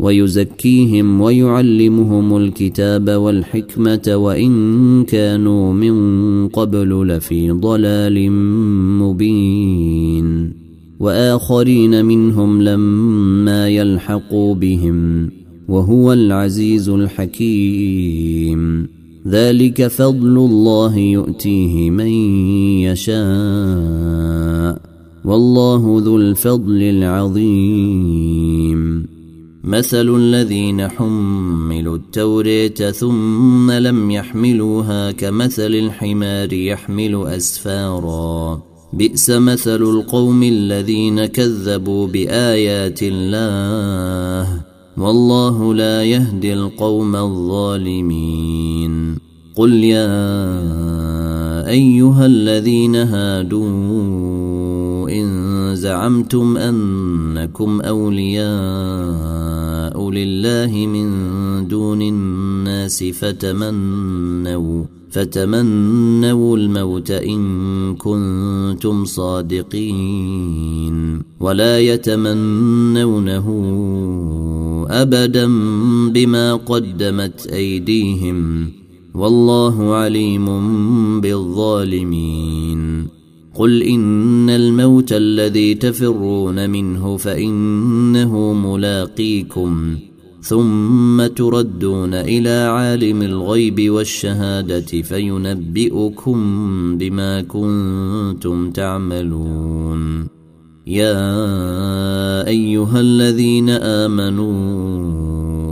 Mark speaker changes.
Speaker 1: ويزكيهم ويعلمهم الكتاب والحكمة وإن كانوا من قبل لفي ضلال مبين. وآخرين منهم لما يلحقوا بهم وهو العزيز الحكيم. ذلك فضل الله يؤتيه من يشاء. والله ذو الفضل العظيم. مثل الذين حملوا التورية ثم لم يحملوها كمثل الحمار يحمل أسفارا. بئس مثل القوم الذين كذبوا بآيات الله. والله لا يهدي القوم الظالمين. قل يا أيها الذين هادوا إن زعمتم أنكم أولياء لله من دون الناس فتمنوا فتمنوا الموت إن كنتم صادقين. ولا يتمنونه أبدا بما قدمت أيديهم. والله عليم بالظالمين. قل ان الموت الذي تفرون منه فانه ملاقيكم ثم تردون إلى عالم الغيب والشهاده فينبئكم بما كنتم تعملون يا ايها الذين امنوا